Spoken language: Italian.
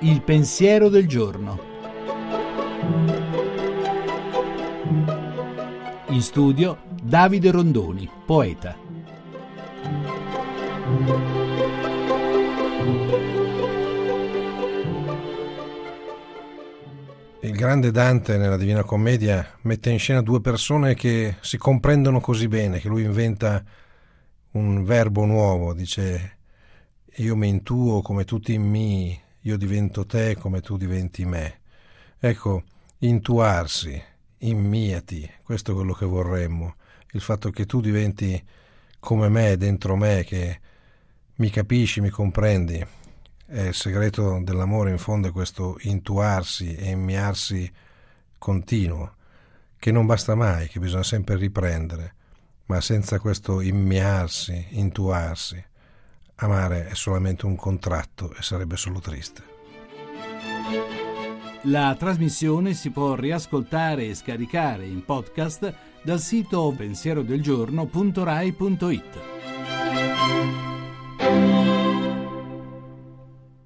Il pensiero del giorno. In studio Davide Rondoni, poeta. Il grande Dante nella Divina Commedia mette in scena due persone che si comprendono così bene che lui inventa un verbo nuovo, dice io mi intuo come tutti in me, io divento te come tu diventi me. Ecco, intuarsi, immiati, questo è quello che vorremmo, il fatto che tu diventi come me, dentro me, che mi capisci, mi comprendi. È il segreto dell'amore in fondo è questo intuarsi e immiarsi continuo, che non basta mai, che bisogna sempre riprendere, ma senza questo immiarsi, intuarsi, amare è solamente un contratto e sarebbe solo triste. La trasmissione si può riascoltare e scaricare in podcast dal sito pensierodelgiorno.rai.it.